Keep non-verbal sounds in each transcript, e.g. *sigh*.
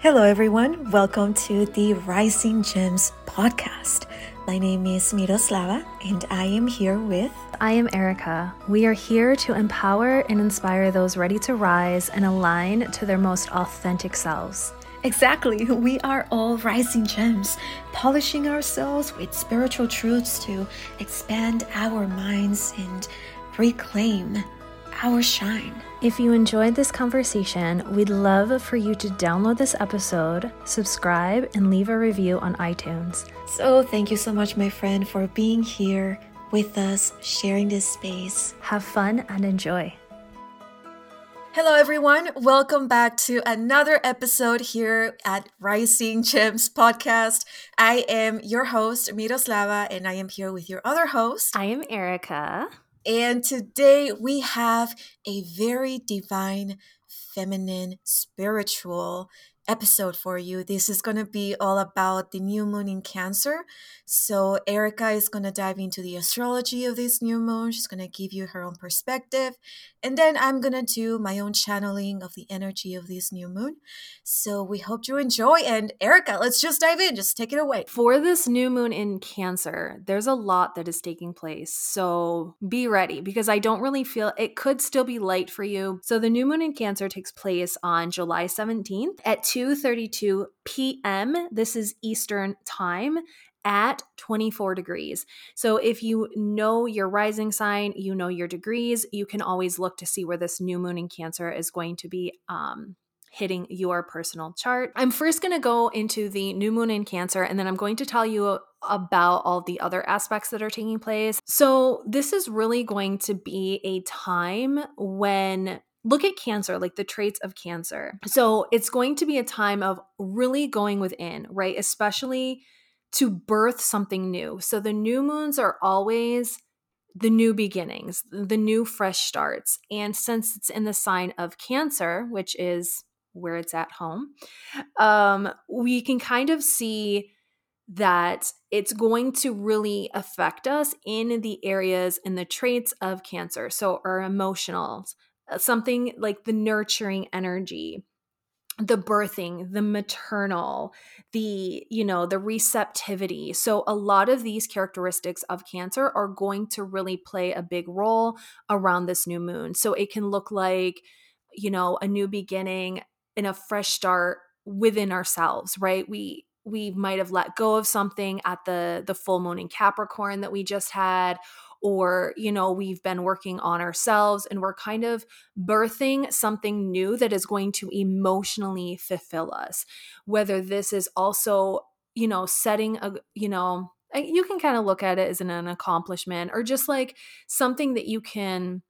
Hello, everyone. Welcome to the Rising Gems podcast. My name is Miroslava, and I am here with. I am Erica. We are here to empower and inspire those ready to rise and align to their most authentic selves. Exactly. *laughs* We are all rising gems, polishing ourselves with spiritual truths to expand our minds and reclaim our shine. If you enjoyed this conversation, we'd love for you to download this episode, subscribe, and leave a review on iTunes. So, thank you so much, my friend, for being here with us, sharing this space. Have fun and enjoy. Hello, everyone. Welcome back to another episode here at Rising Gems podcast. I am your host, Miroslava, and I am here with your other host. I am Erica. And today we have a very divine, feminine, spiritual episode for you. This is going to be all about the new moon in Cancer. So, Erica is going to dive into the astrology of this new moon. She's going to give you her own perspective. And then I'm going to do my own channeling of the energy of this new moon. So, we hope you enjoy. And, Erica, let's just dive in. Just take it away. For this new moon in Cancer, there's a lot that is taking place. So, be ready because I don't really feel it could still be light for you. So, the new moon in Cancer takes place on July 17th at 2 2:32 p.m. This is Eastern Time at 24 degrees. So if you know your rising sign, you know your degrees, you can always look to see where this new moon in Cancer is going to be um hitting your personal chart. I'm first going to go into the new moon in Cancer and then I'm going to tell you about all the other aspects that are taking place. So, this is really going to be a time when look at cancer, like the traits of cancer. So it's going to be a time of really going within, right? Especially to birth something new. So the new moons are always the new beginnings, the new fresh starts. And since it's in the sign of Cancer, which is where it's at home, um, we can kind of see that it's going to really affect us in the areas and the traits of Cancer. So our emotionals, Uh, something like the nurturing energy the birthing the maternal the you know the receptivity. So a lot of these characteristics of cancer are going to really play a big role around this new moon. So it can look like you know a new beginning and a fresh start within ourselves right? We we might have let go of something at the the full moon in capricorn that we just had or you know we've been working on ourselves and we're kind of birthing something new that is going to emotionally fulfill us. Whether this is also you know setting a you know eh, you can kind of look at it as an, an accomplishment or just like something that you can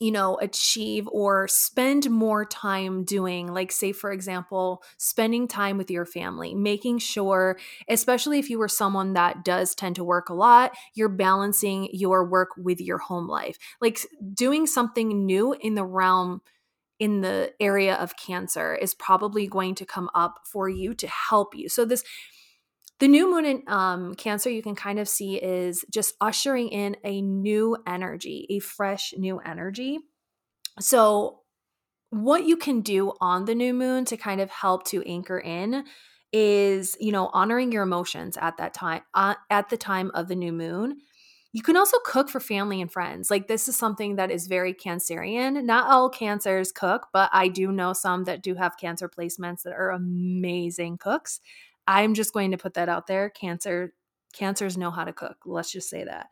you know, achieve or spend more time doing, like, say, for example, spending time with your family, making sure, especially if you were someone that does tend to work a lot, you're balancing your work with your home life. Like, doing something new in the realm in the area of cancer is probably going to come up for you to help you. So, this the new moon in um, Cancer, you can kind of see is just ushering in a new energy, a fresh new energy. So, what you can do on the new moon to kind of help to anchor in is, you know, honoring your emotions at that time, uh, at the time of the new moon. You can also cook for family and friends. Like, this is something that is very Cancerian. Not all Cancers cook, but I do know some that do have Cancer placements that are amazing cooks. I'm just going to put that out there. Cancer cancers know how to cook. Let's just say that.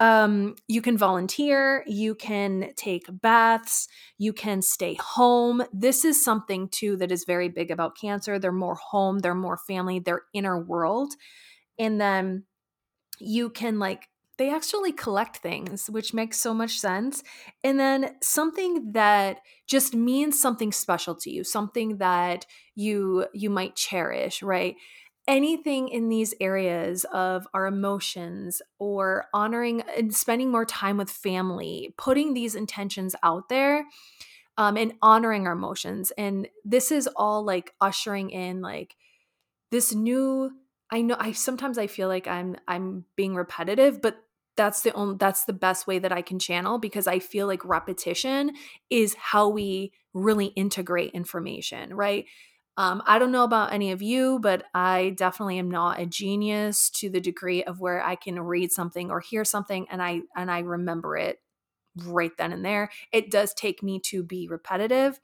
Um, you can volunteer, you can take baths, you can stay home. This is something too that is very big about cancer. They're more home, they're more family, their inner world. And then you can like they actually collect things, which makes so much sense. And then something that just means something special to you, something that you you might cherish, right? Anything in these areas of our emotions or honoring and spending more time with family, putting these intentions out there um, and honoring our emotions. And this is all like ushering in like this new I know I sometimes I feel like I'm I'm being repetitive, but that's the only that's the best way that I can channel because I feel like repetition is how we really integrate information, right? Um, I don't know about any of you, but I definitely am not a genius to the degree of where I can read something or hear something and I and I remember it right then and there. It does take me to be repetitive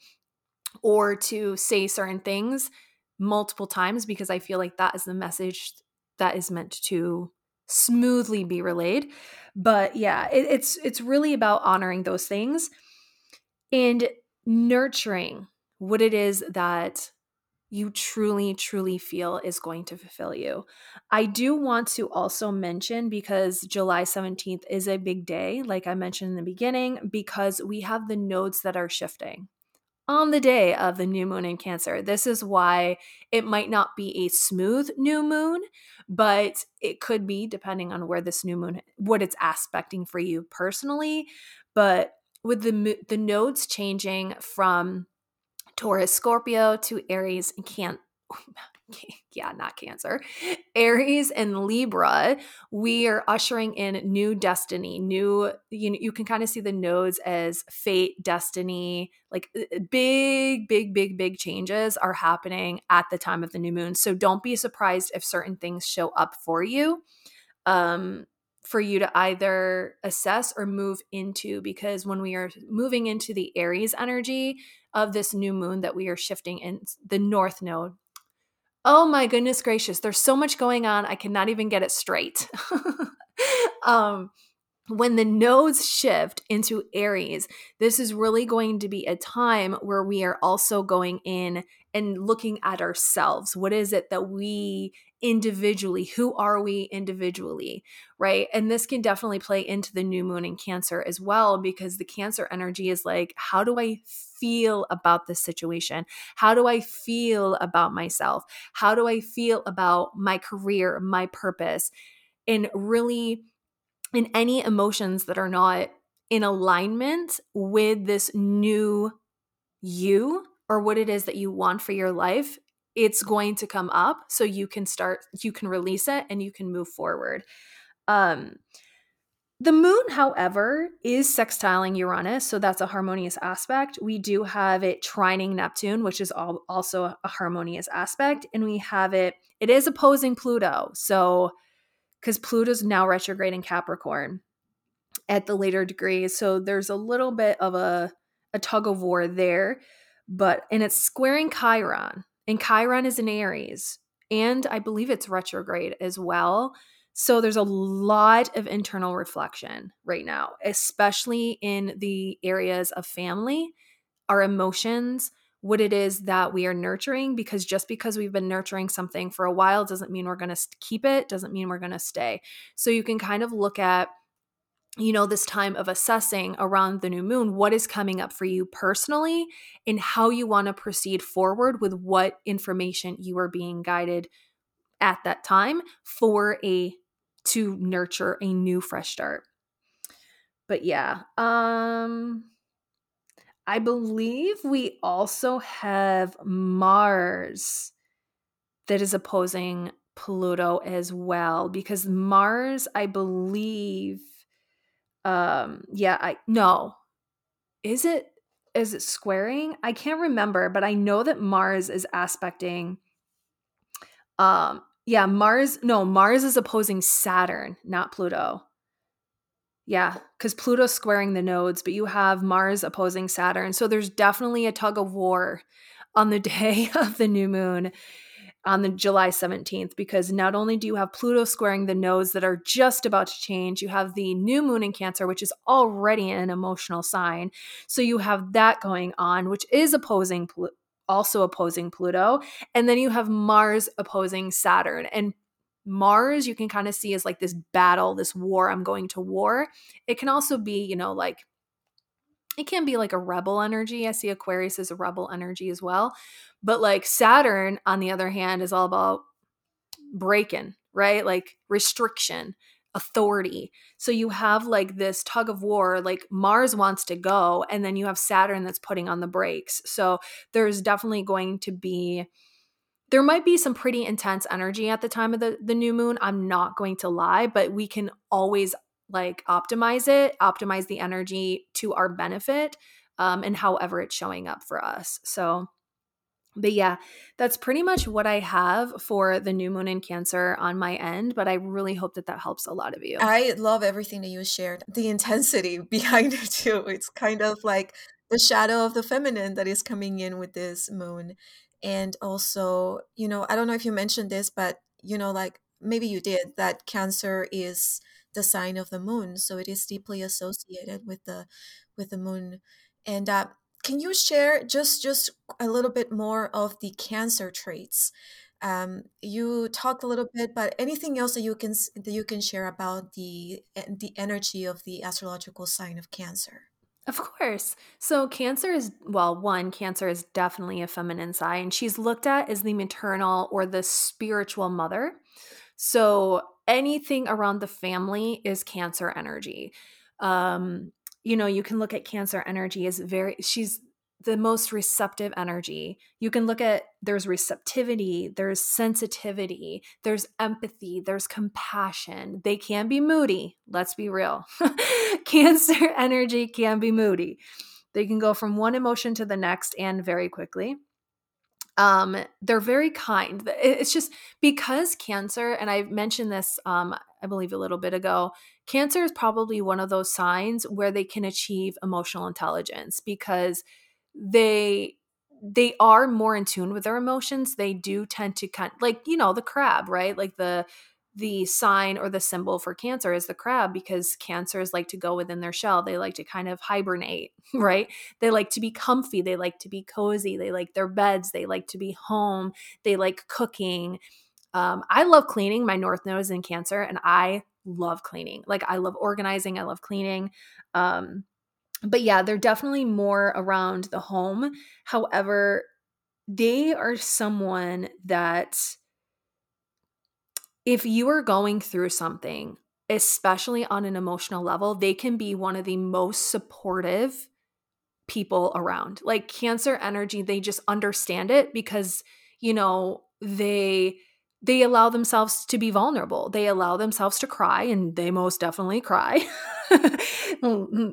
or to say certain things multiple times because I feel like that is the message that is meant to smoothly be relayed. But yeah, it, it's it's really about honoring those things and nurturing what it is that you truly, truly feel is going to fulfill you. I do want to also mention because July 17th is a big day, like I mentioned in the beginning, because we have the nodes that are shifting on the day of the new moon in Cancer. This is why it might not be a smooth new moon, but it could be depending on where this new moon what it's aspecting for you personally, but with the the nodes changing from Taurus, Scorpio to Aries and can *laughs* *laughs* yeah, not Cancer. Aries and Libra, we are ushering in new destiny, new you you can kind of see the nodes as fate, destiny, like uh, uh, big big big big changes are happening at the time of the new moon. So don't be surprised if certain things show up for you. Um for you to either assess or move into because when we are moving into the Aries energy of this new moon that we are shifting in the north node. Oh my goodness gracious, there's so much going on. I cannot even get it straight. *laughs* um when the nodes shift into Aries, this is really going to be a time where we are also going in and looking at ourselves. What is it that we individually, who are we individually, right? And this can definitely play into the new moon in Cancer as well, because the Cancer energy is like, how do I feel about this situation? How do I feel about myself? How do I feel about my career, my purpose? And really, in any emotions that are not in alignment with this new you or what it is that you want for your life, it's going to come up so you can start you can release it and you can move forward. Um the moon, however, is sextiling Uranus, so that's a harmonious aspect. We do have it trining Neptune, which is all, also a harmonious aspect, and we have it it is opposing Pluto. So because Pluto's now retrograde in Capricorn at the later degrees. So there's a little bit of a, a tug of war there. But and it's squaring Chiron. And Chiron is in Aries. And I believe it's retrograde as well. So there's a lot of internal reflection right now, especially in the areas of family, our emotions, what it is that we are nurturing because just because we've been nurturing something for a while doesn't mean we're going to keep it, doesn't mean we're going to stay. So you can kind of look at you know this time of assessing around the new moon what is coming up for you personally and how you want to proceed forward with what information you are being guided at that time for a to nurture a new fresh start. But yeah um I believe we also have Mars that is opposing Pluto as well because Mars, I believe, um, yeah, I no, is it is it squaring? I can't remember, but I know that Mars is aspecting. Um, yeah, Mars. No, Mars is opposing Saturn, not Pluto. Yeah, because Pluto's squaring the nodes, but you have Mars opposing Saturn. So there's definitely a tug of war on the *laughs* day of the new moon on the July 17th because not only do you have Pluto squaring the nodes that are just about to change, you have the new moon in Cancer, which is already an emotional sign. So you have that going on, which is opposing also opposing Pluto, and then you have Mars opposing Saturn. And Mars, you can kind of see as like this battle, this war, I'm going to war. It can also be, you know, like it can be like a rebel energy. I see Aquarius as a rebel energy as well. But like Saturn, on the other hand, is all about braking, right? Like restriction, authority. So you have like this tug of war, like Mars wants to go, and then you have Saturn that's putting on the brakes. So there's definitely going to be there might be some pretty intense energy at the time of the, the new moon. I'm not going to lie, but we can always like optimize it, optimize the energy to our benefit, um, and however it's showing up for us. So but yeah, that's pretty much what I have for the new moon in Cancer on my end. But I really hope that that helps a lot of you. I love everything that you shared. The intensity *laughs* behind it, too. It's kind of like the shadow of the feminine that is coming in with this moon. And also, you know, I don't know if you mentioned this, but, you know, like maybe you did, that Cancer is the sign of the moon. So it is deeply associated with the with the moon. And uh, can you share just just a little bit more of the cancer traits? Um, you talked a little bit, but anything else that you can that you can share about the the energy of the astrological sign of Cancer? Of course. So, Cancer is, well, one, Cancer is definitely a feminine sign. She's looked at as the maternal or the spiritual mother. So, anything around the family is Cancer energy. Um, you know, you can look at Cancer energy as very, she's the most receptive energy. You can look at there's receptivity, there's sensitivity, there's empathy, there's compassion. They can be moody. Let's be real. *laughs* Cancer *laughs* energy can be moody. They can go from one emotion to the next and very quickly. Um, they're very kind. It's just because cancer, and I mentioned this, um, I believe a little bit ago, cancer is probably one of those signs where they can achieve emotional intelligence because they they are more in tune with their emotions they do tend to kind like you know the crab right like the the sign or the symbol for cancer is the crab because cancers like to go within their shell. They like to kind of hibernate *laughs* right? They like to be comfy. They like to be cozy. They like their beds. They like to be home. They like cooking. Um, i love cleaning. My north node is in cancer and i love cleaning. Like i love organizing. I love cleaning. Um, but yeah, they're definitely more around the home. However, they are someone that if you are going through something, especially on an emotional level, they can be one of the most supportive people around. Like cancer energy, they just understand it because, you know, they they allow themselves to be vulnerable. They allow themselves to cry, and they most definitely cry. *laughs*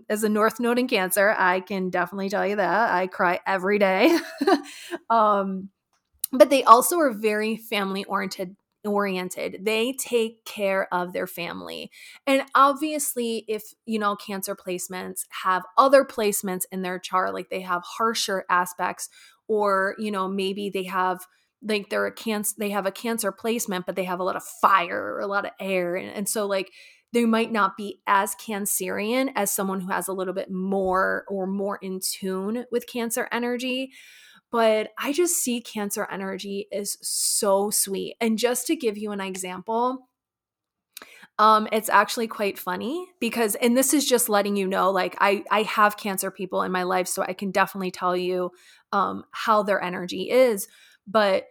As a North Node in Cancer, I can definitely tell you that I cry every day. *laughs* um, but they also are very family oriented oriented. They take care of their family. And obviously, if you know, cancer placements have other placements in their chart, like they have harsher aspects, or you know, maybe they have like they're a cancer they have a cancer placement but they have a lot of fire or a lot of air and, and so like they might not be as cancerian as someone who has a little bit more or more in tune with cancer energy but i just see cancer energy is so sweet and just to give you an example um, it's actually quite funny because, and this is just letting you know, like I I have cancer people in my life, so I can definitely tell you um, how their energy is. But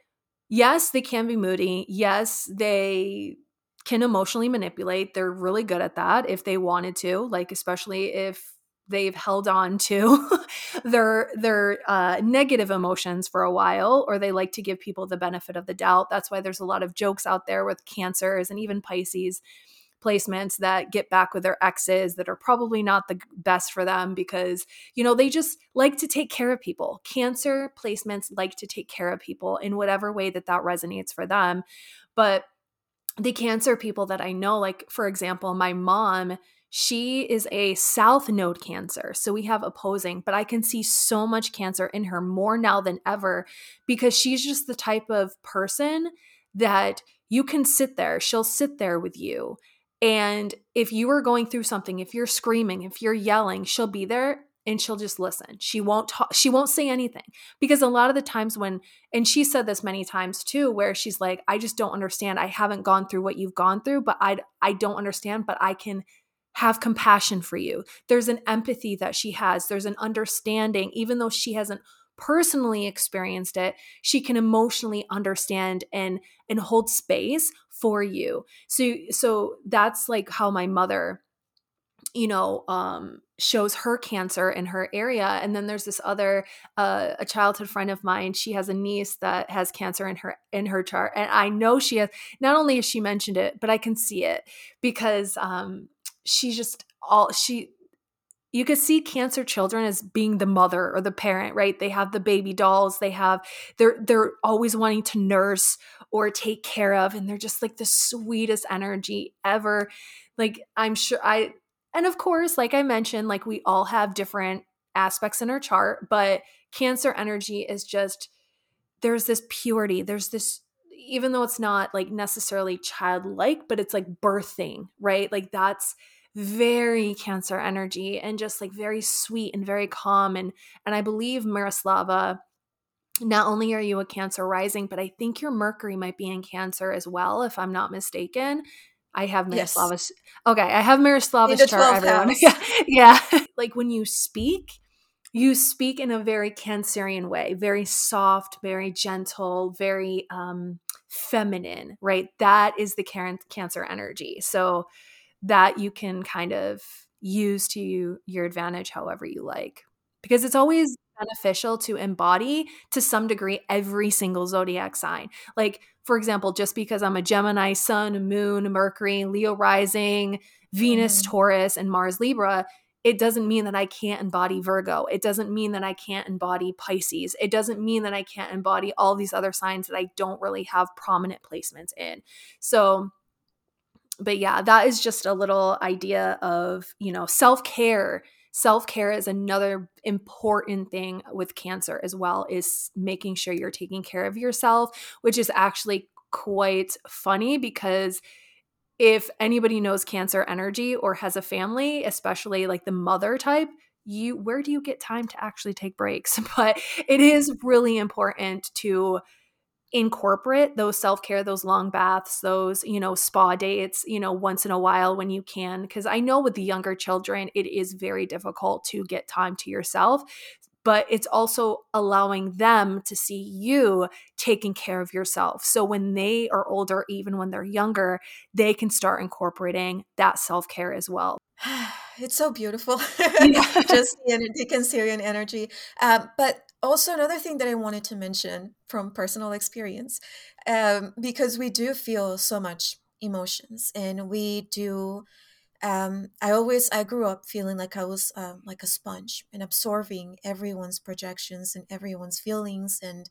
yes, they can be moody. Yes, they can emotionally manipulate. They're really good at that if they wanted to, like especially if they've held on to *laughs* their their uh, negative emotions for a while or they like to give people the benefit of the doubt that's why there's a lot of jokes out there with cancers and even pisces placements that get back with their exes that are probably not the best for them because, you know, they just like to take care of people. Cancer placements like to take care of people in whatever way that that resonates for them. But the cancer people that I know, like, for example, my mom, she is a south node cancer. So we have opposing, but I can see so much cancer in her more now than ever because she's just the type of person that you can sit there. She'll sit there with you and if you are going through something, if you're screaming, if you're yelling, she'll be there and she'll just listen. She won't talk, she won't say anything. Because a lot of the times when and she said this many times too where she's like, "I just don't understand. I haven't gone through what you've gone through, but I I don't understand, but I can have compassion for you." There's an empathy that she has. There's an understanding. Even though she hasn't personally experienced it she can emotionally understand and and hold space for you. So so that's like how my mother you know um shows her cancer in her area. And then there's this other uh, a childhood friend of mine. She has a niece that has cancer in her in her chart. And i know she has not only has she mentioned it but i can see it because um she just all she you could see cancer children as being the mother or the parent right? They have the baby dolls they have they're they're always wanting to nurse or take care of and they're just like the sweetest energy ever. Like i'm sure i and of course like i mentioned like we all have different aspects in our chart but cancer energy is just there's this purity there's this even though it's not like necessarily childlike but it's like birthing right? Like that's very cancer energy and just like very sweet and very calm. And and I believe Miroslava not only are you a cancer rising but I think your mercury might be in cancer as well if I'm not mistaken. I have Miroslava's yes. okay I have Miroslava's chart everyone. *laughs* yeah, yeah. *laughs* like when you speak you speak in a very cancerian way very soft very gentle very um feminine right that is the cancer energy so that you can kind of use to your advantage however you like. Because it's always beneficial to embody to some degree every single zodiac sign. Like, for example, just because I'm a Gemini, Sun, Moon, Mercury, Leo rising, Venus, mm-hmm. Taurus, and Mars, Libra, it doesn't mean that I can't embody Virgo. It doesn't mean that I can't embody Pisces. It doesn't mean that I can't embody all these other signs that I don't really have prominent placements in. So, but yeah, that is just a little idea of, you know, self care. Self care is another important thing with cancer as well, is making sure you're taking care of yourself, which is actually quite funny because if anybody knows cancer energy or has a family, especially like the mother type, you where do you get time to actually take breaks? *laughs* But it is really important to incorporate those self-care those long baths those you know spa dates you know once in a while when you can because i know with the younger children it is very difficult to get time to yourself but it's also allowing them to see you taking care of yourself. So when they are older, even when they're younger, they can start incorporating that self care as well. *sighs* It's so beautiful, *laughs* just the, the Cancerian energy. Um, but also another thing that I wanted to mention from personal experience, um, because we do feel so much emotions, and we do. Um, I always I grew up feeling like I was um, like a sponge and absorbing everyone's projections and everyone's feelings, and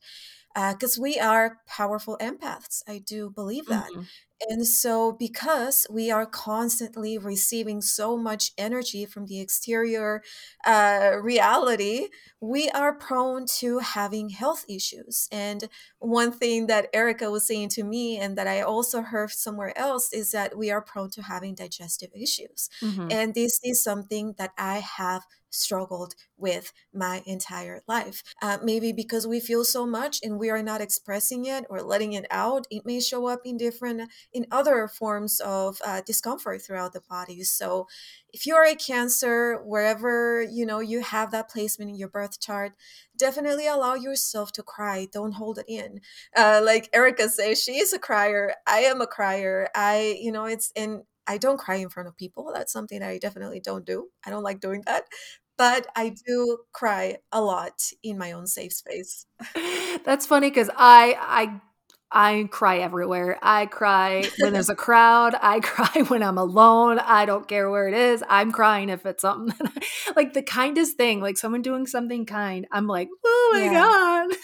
because uh, we are powerful empaths, I do believe that. Mm-hmm. And so, because we are constantly receiving so much energy from the exterior uh, reality, we are prone to having health issues. And one thing that Erica was saying to me, and that I also heard somewhere else, is that we are prone to having digestive issues. Mm-hmm. And this is something that I have struggled with my entire life. Uh, maybe because we feel so much and we are not expressing it or letting it out, it may show up in different, in other forms of uh, discomfort throughout the body. So if you are a cancer, wherever, you know, you have that placement in your birth chart, definitely allow yourself to cry. Don't hold it in. Uh, like Erica says, she is a crier. I am a crier. I, you know, it's, and I don't cry in front of people. That's something I definitely don't do. I don't like doing that. But I do cry a lot in my own safe space. *laughs* That's funny because I I I cry everywhere. I cry when there's a crowd. I *laughs* cry when I'm alone. I don't care where it is. I'm crying if it's something *laughs* like the kindest thing, like someone doing something kind. I'm like, oh my yeah. god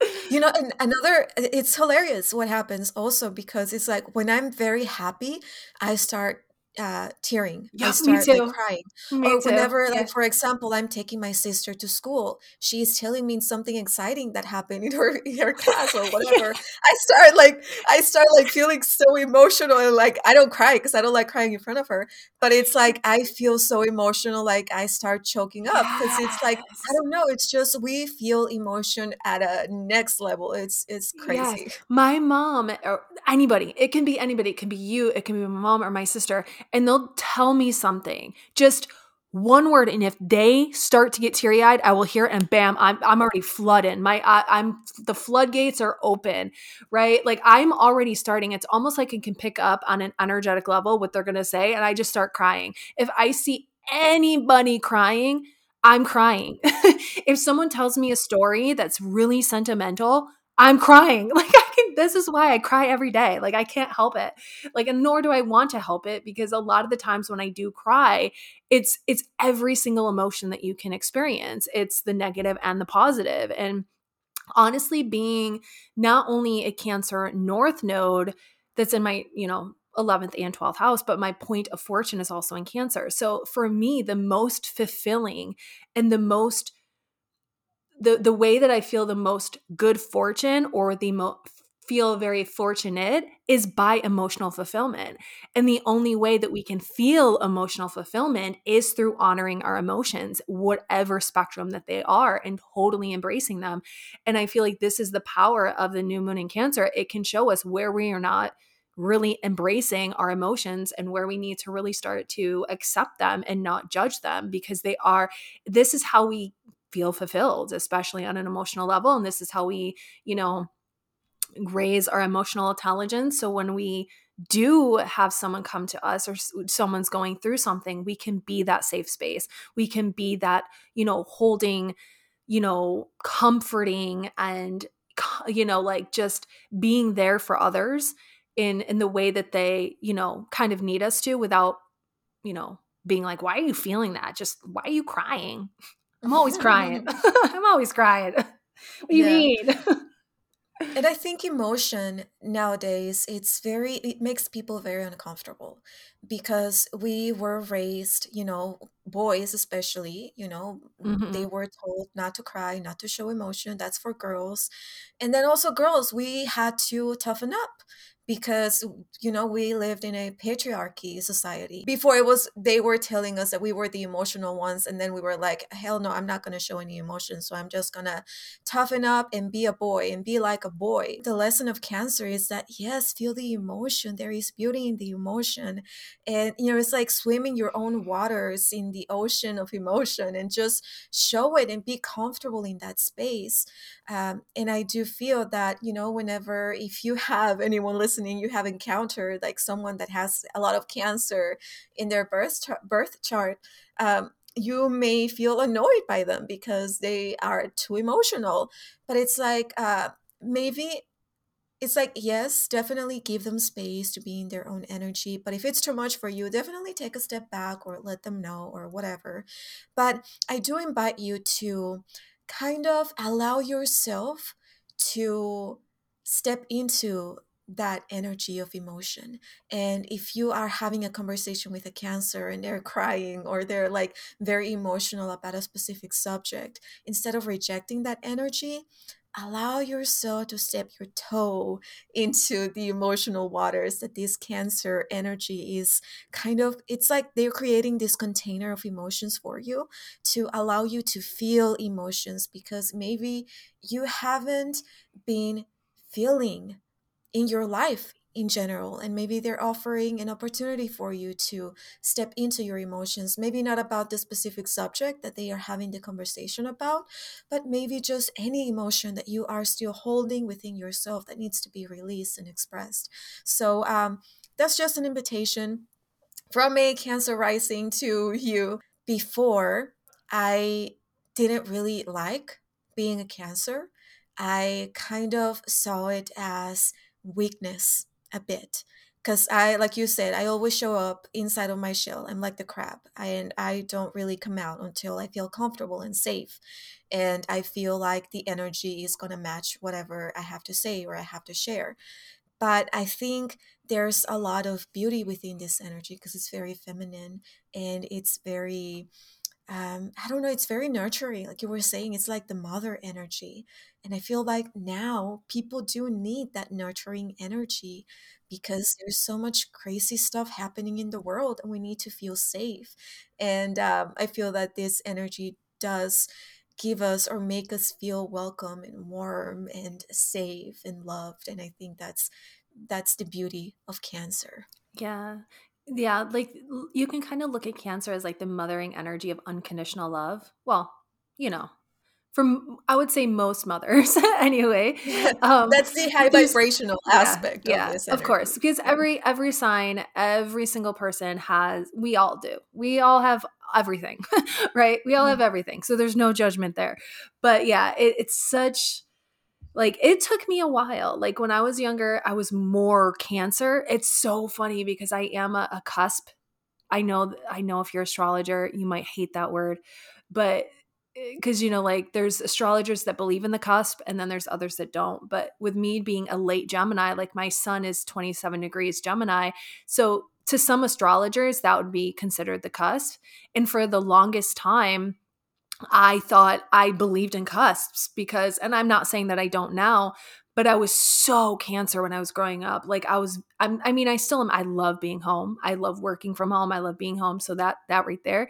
*laughs* you know and another it's hilarious what happens also because it's like when i'm very happy i start uh, tearing. Yeah, I start me too. Like, crying. Me or whenever, too. like yeah. for example, I'm taking my sister to school, she's telling me something exciting that happened in her in her class or *laughs* whatever. I start like I start like feeling so emotional and like I don't cry because I don't like crying in front of her, but it's like I feel so emotional, like I start choking up because yes. it's like I don't know. It's just we feel emotion at a next level. It's it's crazy. Yes. My mom or anybody, it can be anybody, it can be you, it can be my mom or my sister and they'll tell me something, just one word, and if they start to get teary eyed, I will hear it, and bam, I'm I'm already flooding. My I, am the floodgates are open, right? Like I'm already starting. It's almost like I can pick up on an energetic level what they're gonna say, and I just start crying. If I see anybody crying, I'm crying. *laughs* if someone tells me a story that's really sentimental, I'm crying. *laughs* Like I can this is why I cry every day. Like I can't help it. Like and nor do I want to help it because a lot of the times when I do cry, it's it's every single emotion that you can experience. It's the negative and the positive. And honestly being not only a Cancer North node that's in my, you know, 11th and 12th house, but my point of fortune is also in Cancer. So for me, the most fulfilling and the most the the way that I feel the most good fortune or the mo- feel very fortunate is by emotional fulfillment. And the only way that we can feel emotional fulfillment is through honoring our emotions, whatever spectrum that they are, and totally embracing them. And I feel like this is the power of the new moon in Cancer. It can show us where we are not really embracing our emotions and where we need to really start to accept them and not judge them because they are this is how we feel fulfilled especially on an emotional level and this is how we you know raise our emotional intelligence. So when we do have someone come to us or someone's going through something we can be that safe space. We can be that you know holding you know comforting and you know like just being there for others in in the way that they you know kind of need us to without you know being like why are you feeling that? Just why are you crying *laughs* *laughs* i'm always crying. i'm always crying. What do you mean? And i think emotion nowadays it's very it makes people very uncomfortable because we were raised you know boys especially you know mm-hmm. they were told not to cry not to show emotion that's for girls. And then also girls we had to toughen up because you know we lived in a patriarchy society. Before it was they were telling us that we were the emotional ones and then we were like hell no i'm not going to show any emotion so i'm just going to toughen up and be a boy and be like a boy. The lesson of cancer is that yes feel the emotion there is beauty in the emotion and you know it's like swimming your own waters in the ocean of emotion and just show it and be comfortable in that space. Um, and i do feel that you know whenever if you have anyone listening listening you have encountered like someone that has a lot of cancer in their birth birth chart um, you may feel annoyed by them because they are too emotional. But it's like uh, maybe it's like yes definitely give them space to be in their own energy. But if it's too much for you definitely take a step back or let them know or whatever. But i do invite you to kind of allow yourself to step into that energy of emotion. And if you are having a conversation with a cancer and they're crying or they're like very emotional about a specific subject, instead of rejecting that energy, allow yourself to step your toe into the emotional waters that this cancer energy is kind of it's like they're creating this container of emotions for you to allow you to feel emotions because maybe you haven't been feeling in your life in general and maybe they're offering an opportunity for you to step into your emotions maybe not about the specific subject that they are having the conversation about but maybe just any emotion that you are still holding within yourself that needs to be released and expressed. So um, that's just an invitation from a cancer rising to you. Before i didn't really like being a cancer. I kind of saw it as weakness a bit. Because i like you said i always show up inside of my shell. I'm like the crab and i don't really come out until i feel comfortable and safe and i feel like the energy is going to match whatever i have to say or i have to share. But i think there's a lot of beauty within this energy because it's very feminine and it's very um, I don't know, it's very nurturing. Like you were saying, it's like the mother energy. And I feel like now people do need that nurturing energy because there's so much crazy stuff happening in the world and we need to feel safe. And um, I feel that this energy does give us or make us feel welcome and warm and safe and loved. And I think that's that's the beauty of cancer. Yeah. Yeah, like you can kind of look at cancer as like the mothering energy of unconditional love. Well, you know, from I would say most mothers *laughs* anyway. Um, That's the high vibrational aspect. Yeah, of, of course, because every every sign, every single person has. We all do. We all have everything, *laughs* right? We all mm-hmm. have everything. So there's no judgment there. But yeah, it, it's such Like it took me a while. Like when I was younger, I was more cancer. It's so funny because I am a, a cusp. I know I know if you're astrologer, you might hate that word, but because eh, you know like there's astrologers that believe in the cusp and then there's others that don't but with me being a late gemini like my sun is 27 degrees gemini so to some astrologers that would be considered the cusp and for the longest time I thought I believed in cusps because, and I'm not saying that I don't now, but I was so cancer when I was growing up. Like I was, I'm, I mean, I still am. I love being home. I love working from home. I love being home. So that, that right there.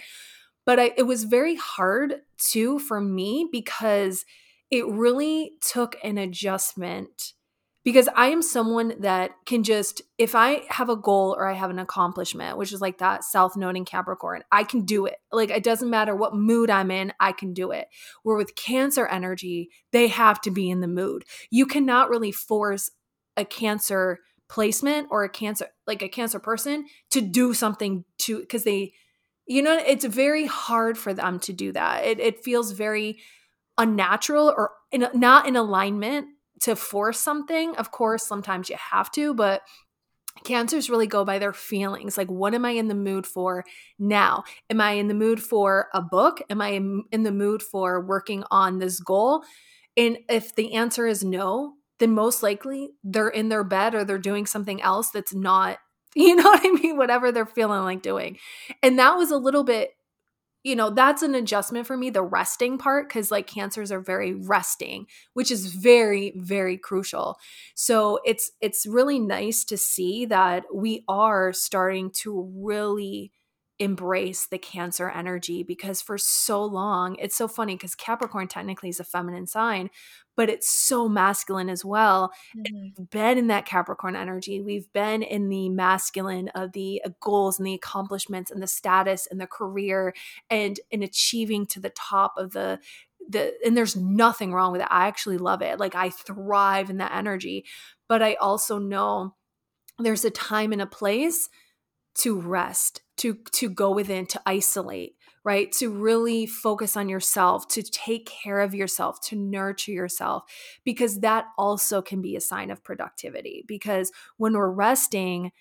But I, it was very hard too for me because it really took an adjustment because I am someone that can just, if I have a goal or I have an accomplishment, which is like that South Node in Capricorn, I can do it. Like it doesn't matter what mood I'm in, I can do it. Where with Cancer energy, they have to be in the mood. You cannot really force a Cancer placement or a Cancer, like a Cancer person to do something to, because they, you know, it's very hard for them to do that. It, it feels very unnatural or in, not in alignment to force something. Of course, sometimes you have to, but cancers really go by their feelings. Like what am i in the mood for now? Am i in the mood for a book? Am i in the mood for working on this goal? And if the answer is no then most likely they're in their bed or they're doing something else that's not *laughs* you know what i mean? Whatever they're feeling like doing. And that was a little bit you know, that's an adjustment for me, the resting part, because like cancers are very resting, which is very, very crucial. So it's it's really nice to see that we are starting to really embrace the cancer energy because for so long it's so funny because capricorn technically is a feminine sign but it's so masculine as well. Mm-hmm. we've been in that capricorn energy. We've been in the masculine of the uh, goals and the accomplishments and the status and the career and in achieving to the top of the the and there's nothing wrong with it. I actually love it. Like i thrive in that energy. But i also know there's a time and a place to rest to to go within to isolate right? To really focus on yourself to take care of yourself to nurture yourself because that also can be a sign of productivity. Because when we're resting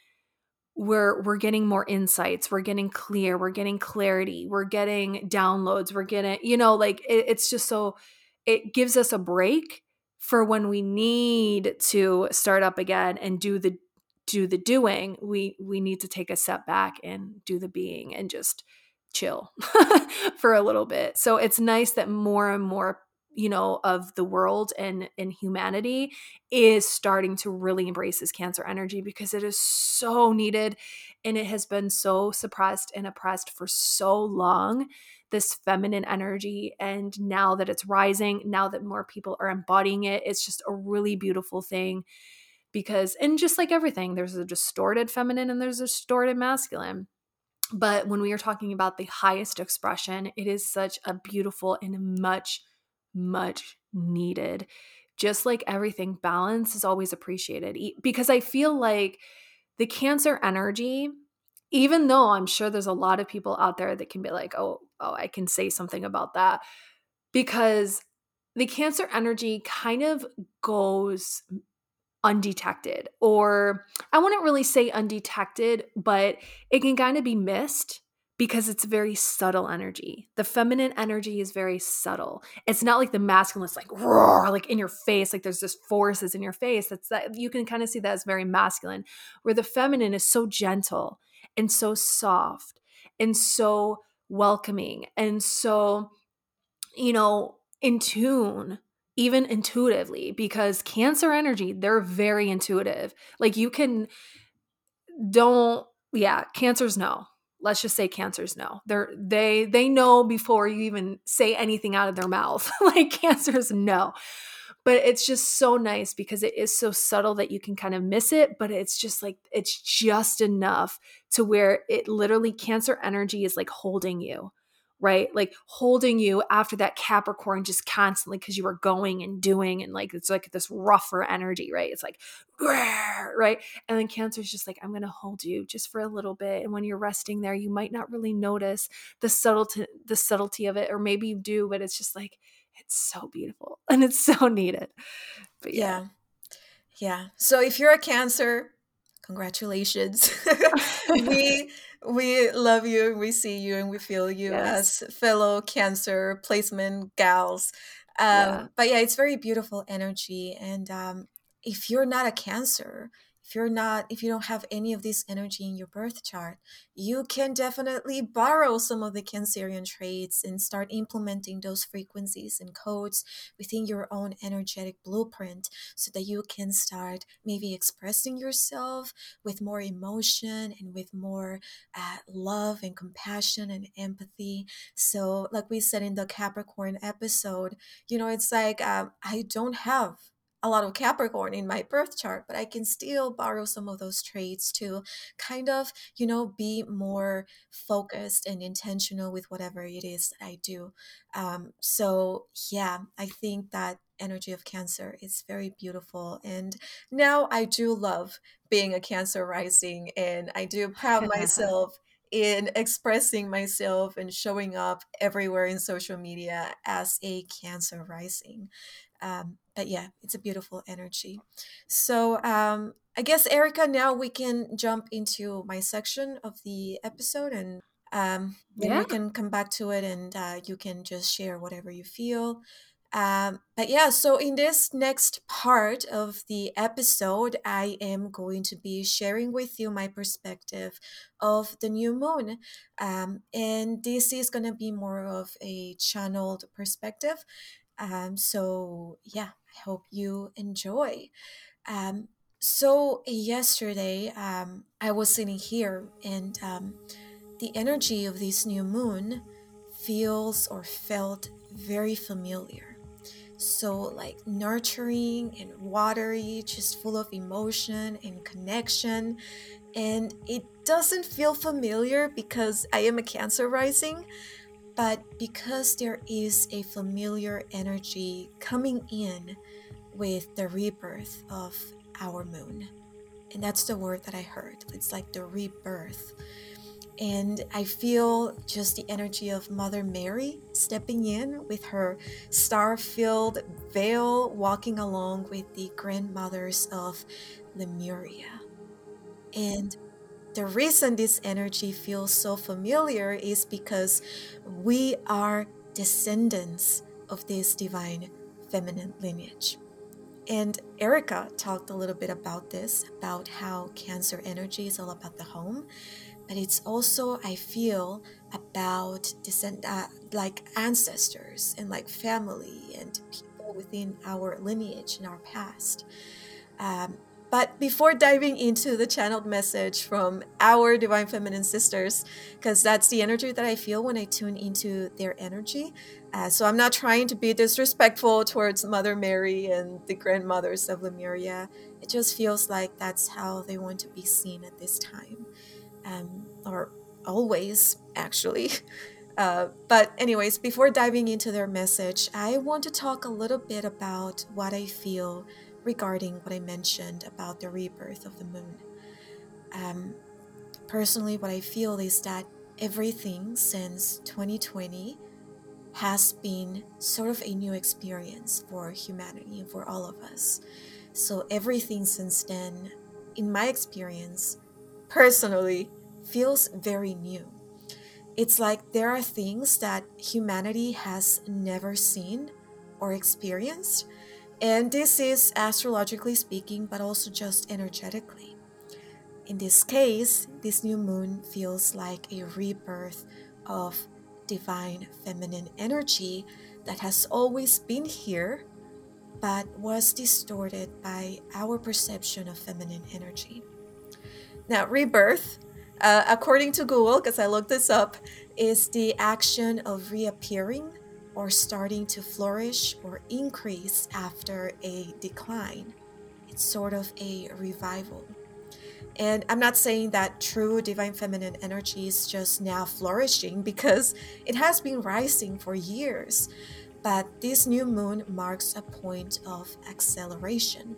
we're we're getting more insights we're getting clear we're getting clarity we're getting downloads we're getting you know like it, it's just so it gives us a break for when we need to start up again and do the do the doing we we need to take a step back and do the being and just chill *laughs* for a little bit. So it's nice that more and more you know of the world and and humanity is starting to really embrace this cancer energy because it is so needed and it has been so suppressed and oppressed for so long this feminine energy. And now that it's rising now that more people are embodying it it's just a really beautiful thing because and just like everything there's a distorted feminine and there's a distorted masculine. But when we are talking about the highest expression it is such a beautiful and much much needed. Just like everything balance is always appreciated. Because i feel like the cancer energy even though i'm sure there's a lot of people out there that can be like oh oh i can say something about that because the cancer energy kind of goes undetected or I wouldn't really say undetected, but it can kind of be missed because it's very subtle energy. The feminine energy is very subtle. It's not like the masculine is like roar, like in your face, like there's just forces in your face. That's that you can kind of see that as very masculine, where the feminine is so gentle and so soft and so welcoming and so, you know, in tune even intuitively because cancer energy they're very intuitive. Like you can don't yeah cancers know let's just say cancers know they're they they know before you even say anything out of their mouth. *laughs* Like cancers know but it's just so nice because it is so subtle that you can kind of miss it but it's just like it's just enough to where it literally cancer energy is like holding you right? Like holding you after that Capricorn just constantly because you were going and doing and like it's like this rougher energy, right? It's like, right? And then Cancer is just like, I'm going to hold you just for a little bit. And when you're resting there, you might not really notice the subtlety, the subtlety of it, or maybe you do, but it's just like, it's so beautiful *laughs* and it's so needed. But yeah. Yeah. So if you're a Cancer, congratulations. *laughs* *laughs* we we love you, we see you, and we feel you Yes. as fellow Cancer placement gals. Yeah. Um, but yeah, it's very beautiful energy. And um, if you're not a Cancer, if you're not, if you don't have any of this energy in your birth chart, you can definitely borrow some of the Cancerian traits and start implementing those frequencies and codes within your own energetic blueprint so that you can start maybe expressing yourself with more emotion and with more uh, love and compassion and empathy. So, like we said in the Capricorn episode, you know, it's like um, I don't have a lot of Capricorn in my birth chart, but I can still borrow some of those traits to kind of, you know, be more focused and intentional with whatever it is that I do. Um, so, yeah, I think that energy of Cancer is very beautiful. And now I do love being a Cancer rising, and I do proud *laughs* myself in expressing myself and showing up everywhere in social media as a Cancer rising. Um, but yeah, it's a beautiful energy. So um, I guess, Erica, now we can jump into my section of the episode and um, yeah. we can come back to it and uh, you can just share whatever you feel. Um, but yeah, so in this next part of the episode, I am going to be sharing with you my perspective of the new moon. Um, and this is going to be more of a channeled perspective. Um, so yeah, I hope you enjoy. Um, so yesterday, um, I was sitting here, and um, the energy of this new moon feels or felt very familiar. So, like nurturing and watery, just full of emotion and connection. And it doesn't feel familiar because I am a Cancer rising, but because there is a familiar energy coming in with the rebirth of our moon. And that's the word that I heard. It's like the rebirth. And I feel just the energy of Mother Mary stepping in with her star filled veil, walking along with the grandmothers of Lemuria. And the reason this energy feels so familiar is because we are descendants of this divine feminine lineage. And Erica talked a little bit about this, about how Cancer energy is all about the home, but it's also, I feel, about descend, uh, like ancestors and like family and people within our lineage in our past. Um, but before diving into the channeled message from our Divine Feminine sisters, because that's the energy that I feel when I tune into their energy. Uh, so I'm not trying to be disrespectful towards Mother Mary and the grandmothers of Lemuria. It just feels like that's how they want to be seen at this time, um, or always, actually. *laughs* Uh, but, anyways, before diving into their message, I want to talk a little bit about what I feel regarding what I mentioned about the rebirth of the moon. Um, personally, what I feel is that everything since 2020 has been sort of a new experience for humanity and for all of us. So, everything since then, in my experience, personally, feels very new. It's like there are things that humanity has never seen or experienced and this is astrologically speaking, but also just energetically. In this case, this new moon feels like a rebirth of divine feminine energy that has always been here, but was distorted by our perception of feminine energy. Now, rebirth, uh, according to Google, because I looked this up, is the action of reappearing or starting to flourish or increase after a decline. It's sort of a revival. And I'm not saying that true divine feminine energy is just now flourishing because it has been rising for years. But this new moon marks a point of acceleration.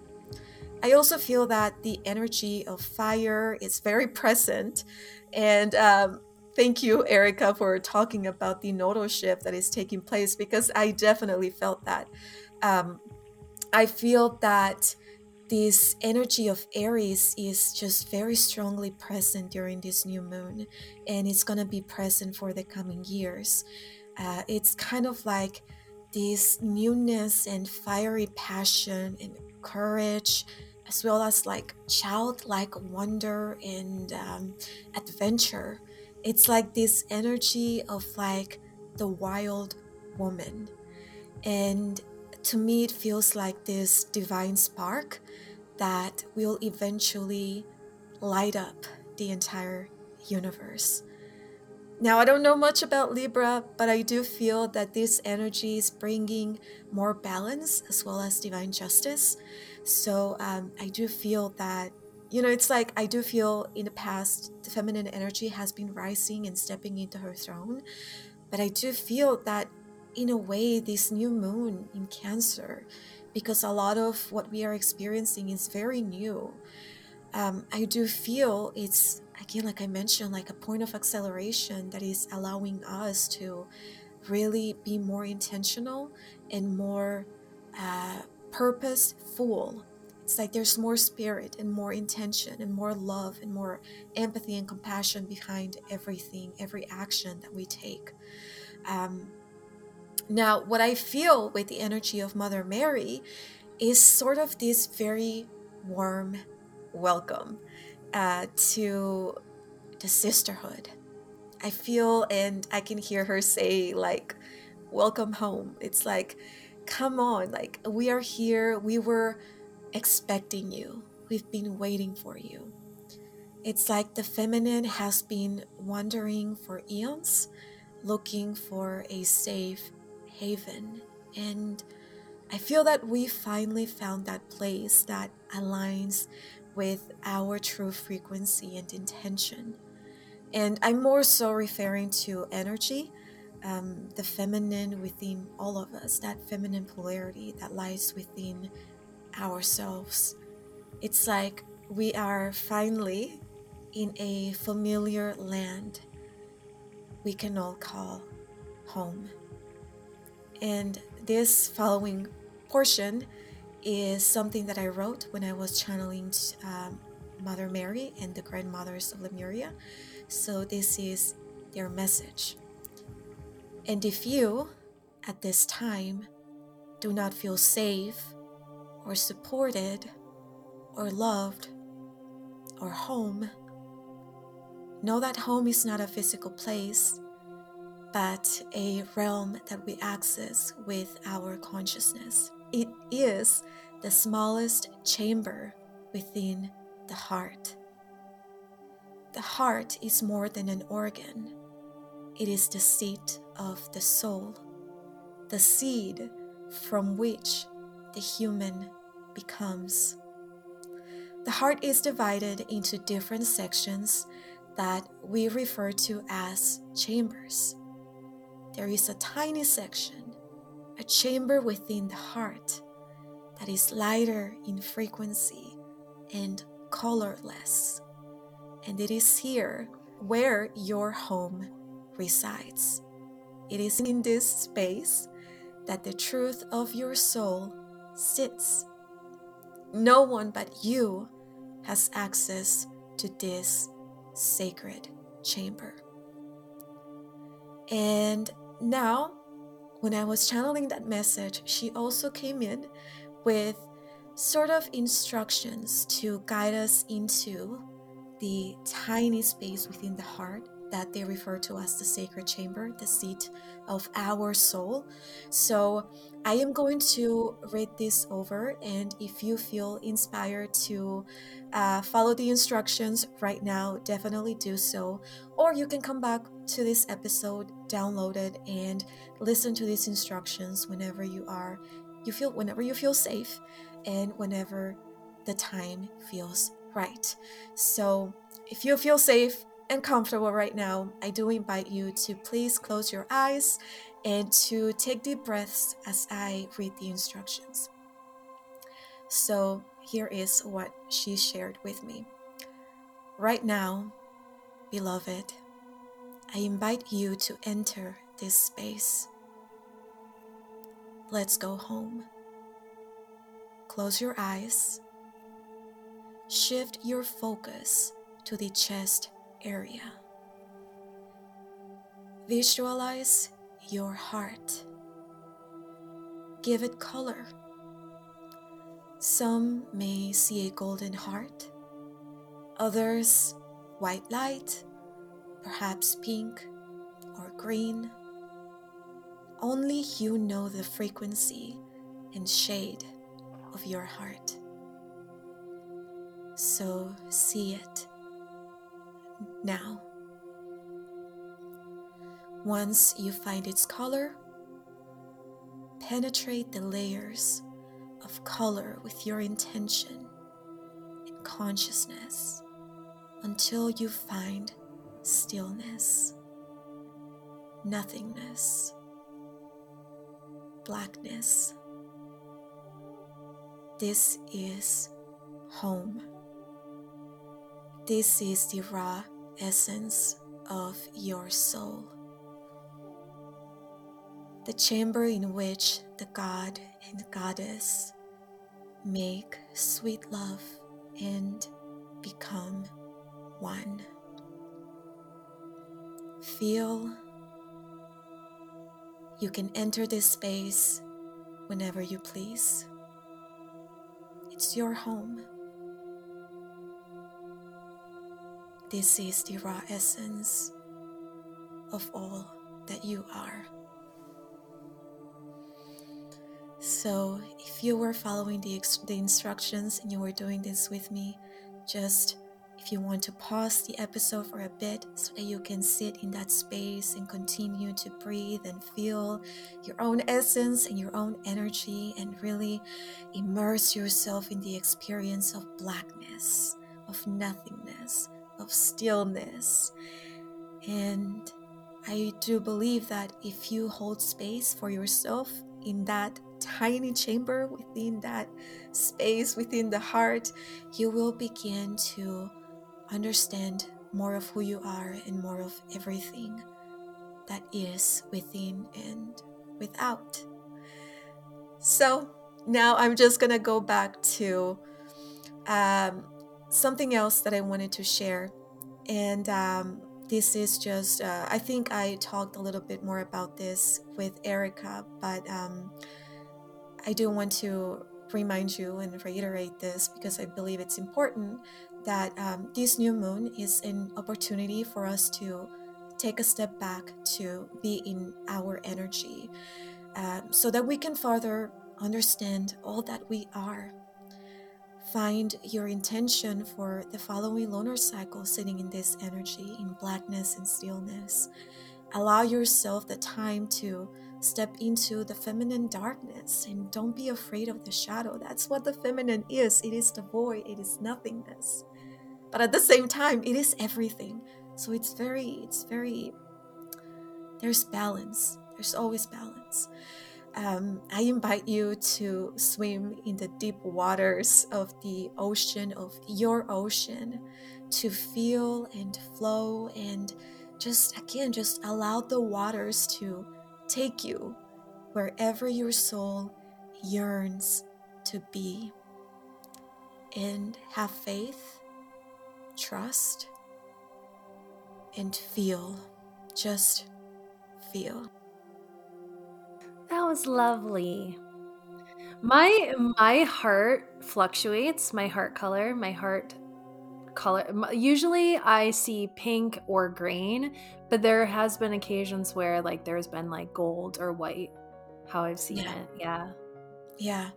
I also feel that the energy of fire is very *laughs* present. And um, thank you, Erica, for talking about the nodal shift that is taking place because I definitely felt that. Um, I feel that this energy of Aries is just very strongly present during this new moon, and it's going to be present for the coming years. Uh, it's kind of like this newness and fiery passion and courage, as well as like childlike wonder and um, adventure. It's like this energy of like the wild woman. And to me, it feels like this divine spark that will eventually light up the entire universe. Now, I don't know much about Libra, but I do feel that this energy is bringing more balance as well as divine justice. So um, I do feel that, you know, it's like I do feel in the past the feminine energy has been rising and stepping into her throne. But I do feel that, in a way, this new moon in Cancer, because a lot of what we are experiencing is very new. Um, I do feel it's again, like I mentioned, like a point of acceleration that is allowing us to really be more intentional and more uh, purposeful. It's like there's more spirit and more intention and more love and more empathy and compassion behind everything, every action that we take. Um, now, what I feel with the energy of Mother Mary is sort of this very warm welcome uh, to the sisterhood. I feel and I can hear her say, like, welcome home. It's like, come on, like, we are here. We were expecting you, we've been waiting for you. It's like the feminine has been wandering for eons, looking for a safe haven. And I feel that we finally found that place that aligns with our true frequency and intention. And I'm more so referring to energy, um, the feminine within all of us, that feminine polarity that lies within ourselves. It's like we are finally in a familiar land we can all call home. And this following portion is something that I wrote when I was channeling um, Mother Mary and the grandmothers of Lemuria. So, this is their message. And if you, at this time, do not feel safe or supported or loved or home, know that home is not a physical place, but a realm that we access with our consciousness. It is the smallest chamber within the heart. The heart is more than an organ, it is the seat of the soul, the seed from which the human becomes. The heart is divided into different sections that we refer to as chambers. There is a tiny section a chamber within the heart that is lighter in frequency and colorless. And it is here where your home resides. It is in this space that the truth of your soul sits. No one but you has access to this sacred chamber. And now when I was channeling that message, she also came in with sort of instructions to guide us into the tiny space within the heart that they refer to as the sacred chamber, the seat of our soul. So I am going to read this over, and if you feel inspired to uh, follow the instructions right now, definitely do so. Or you can come back to this episode, download it, and listen to these instructions whenever you are you feel whenever you feel safe and whenever the time feels right. So if you feel safe and comfortable right now, I do invite you to please close your eyes and to take deep breaths as I read the instructions. So, here is what she shared with me. Right now, beloved, I invite you to enter this space. Let's go home. close your eyes. Shift your focus to the chest area. Visualize your heart. Give it color. Some may see a golden heart, others, white light, perhaps pink or green. Only you know the frequency and shade of your heart. So see it now. Once you find its color, penetrate the layers of color with your intention and consciousness until you find stillness, nothingness, blackness. This is home. This is the raw essence of your soul. The chamber in which the God and Goddess make sweet love and become one. Feel you can enter this space whenever you please. It's your home. This is the raw essence of all that you are. So, if you were following the, the instructions and you were doing this with me, just if you want to pause the episode for a bit so that you can sit in that space and continue to breathe and feel your own essence and your own energy and really immerse yourself in the experience of blackness, of nothingness, of stillness. And I do believe that if you hold space for yourself in that tiny chamber within that space within the heart, you will begin to understand more of who you are and more of everything that is within and without. So now I'm just going to go back to um, something else that I wanted to share. And um, this is just, uh, I think I talked a little bit more about this with Erica, but um, I do want to remind you and reiterate this because I believe it's important that um, this new moon is an opportunity for us to take a step back to be in our energy um, so that we can further understand all that we are. Find your intention for the following lunar cycle sitting in this energy, in blackness and stillness. Allow yourself the time to step into the feminine darkness and don't be afraid of the shadow. That's what the feminine is it is the void, it is nothingness. But at the same time, it is everything. So it's very, it's very, there's balance. There's always balance. Um, I invite you to swim in the deep waters of the ocean, of your ocean, to feel and flow and just, again, just allow the waters to take you wherever your soul yearns to be. And have faith, trust, and feel. Just feel. That was lovely. My my heart fluctuates, my heart color, my heart color. Usually I see pink or green, but there has been occasions where like there's been like gold or white how I've seen Yeah. it. Yeah. Yeah.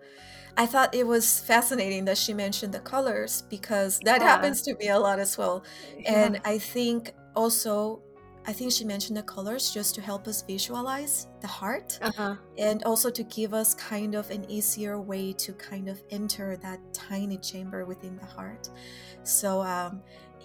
I thought it was fascinating that she mentioned the colors because that Yeah. happens to me a lot as well. And I think also, I think she mentioned the colors just to help us visualize the heart Uh-huh. and also to give us kind of an easier way to kind of enter that tiny chamber within the heart. So, um,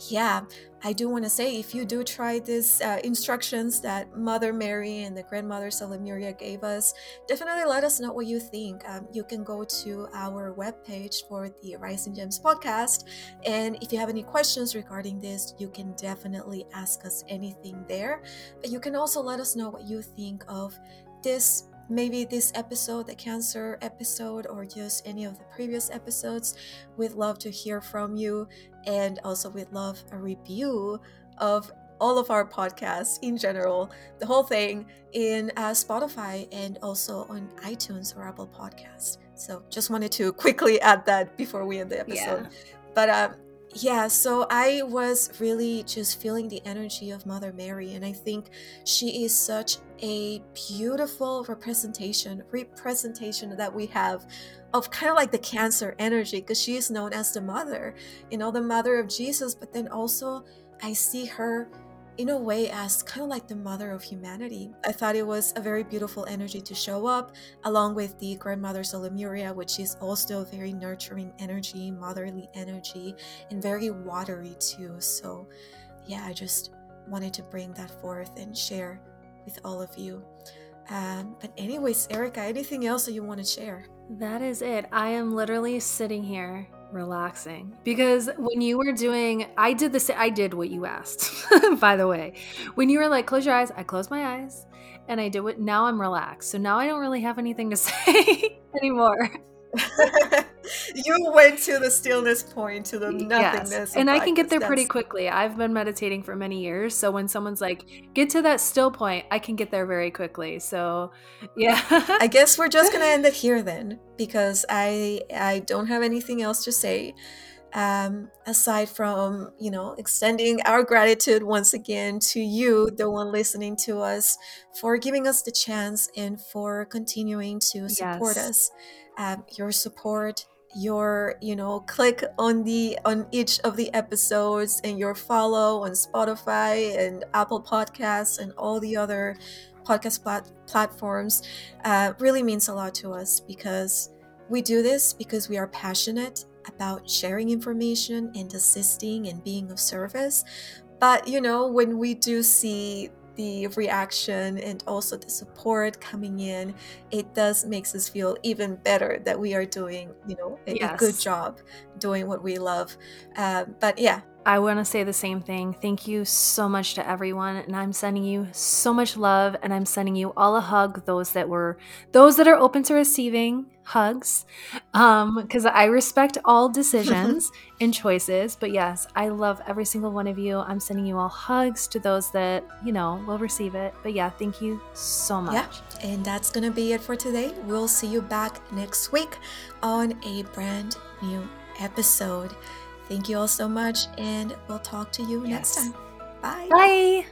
yeah, I do want to say if you do try these uh, instructions that Mother Mary and the grandmothers of Lemuria gave us, definitely let us know what you think. Um, you can go to our webpage for the Rising Gems podcast. And if you have any questions regarding this, you can definitely ask us anything there. But you can also let us know what you think of this maybe this episode, the cancer episode, or just any of the previous episodes. We'd love to hear from you. And also, we'd love a review of all of our podcasts in general, the whole thing in uh, Spotify and also on iTunes or Apple Podcasts. So just wanted to quickly add that before we end the episode. Yeah. But um, yeah, so I was really just feeling the energy of Mother Mary, and I think she is such a beautiful representation representation that we have of kind of like the cancer energy because she is known as the mother, you know, the mother of Jesus, but then also I see her in a way as kind of like the mother of humanity. I thought it was a very beautiful energy to show up, along with the grandmother of Lemuria, which is also a very nurturing energy, motherly energy, and very watery too. So, yeah, I just wanted to bring that forth and share with all of you. Um, but, anyways, Erica, anything else that you want to share? That is it. I am literally sitting here relaxing. Because when you were doing i did the i did what you asked *laughs* by the way. When you were like close your eyes i closed my eyes and i did what now i'm relaxed. So now i don't really have anything to *laughs* say anymore *laughs* you went to the stillness point, to the nothingness. Yes. And I can get there pretty quickly. I've been meditating for many years. So when someone's like, get to that still point, I can get there very quickly. So yeah. I guess we're just gonna *laughs* end it here then, because I I don't have anything else to say. Um, aside from you know extending our gratitude once again to you the one listening to us for giving us the chance and for continuing to support yes. us um, your support your you know click on the on each of the episodes and your follow on spotify and apple podcasts and all the other podcast plat- platforms uh, really means a lot to us because we do this because we are passionate about sharing information and assisting and being of service but you know when we do see the reaction and also the support coming in, it does makes us feel even better that we are doing, you know, a, yes. a good job doing what we love. Uh, but yeah. I want to say the same thing. Thank you so much to everyone, and I'm sending you so much love, and I'm sending you all a hug. Those that were, those that are open to receiving, hugs because um, I respect all decisions *laughs* and choices. But yes, I love every single one of you. I'm sending you all hugs to those that, you know, will receive it. But yeah, thank you so much. Yeah, and that's going to be it for today. We'll see you back next week on a brand new episode. Thank you all so much, and we'll talk to you yes. next time. Bye. Bye.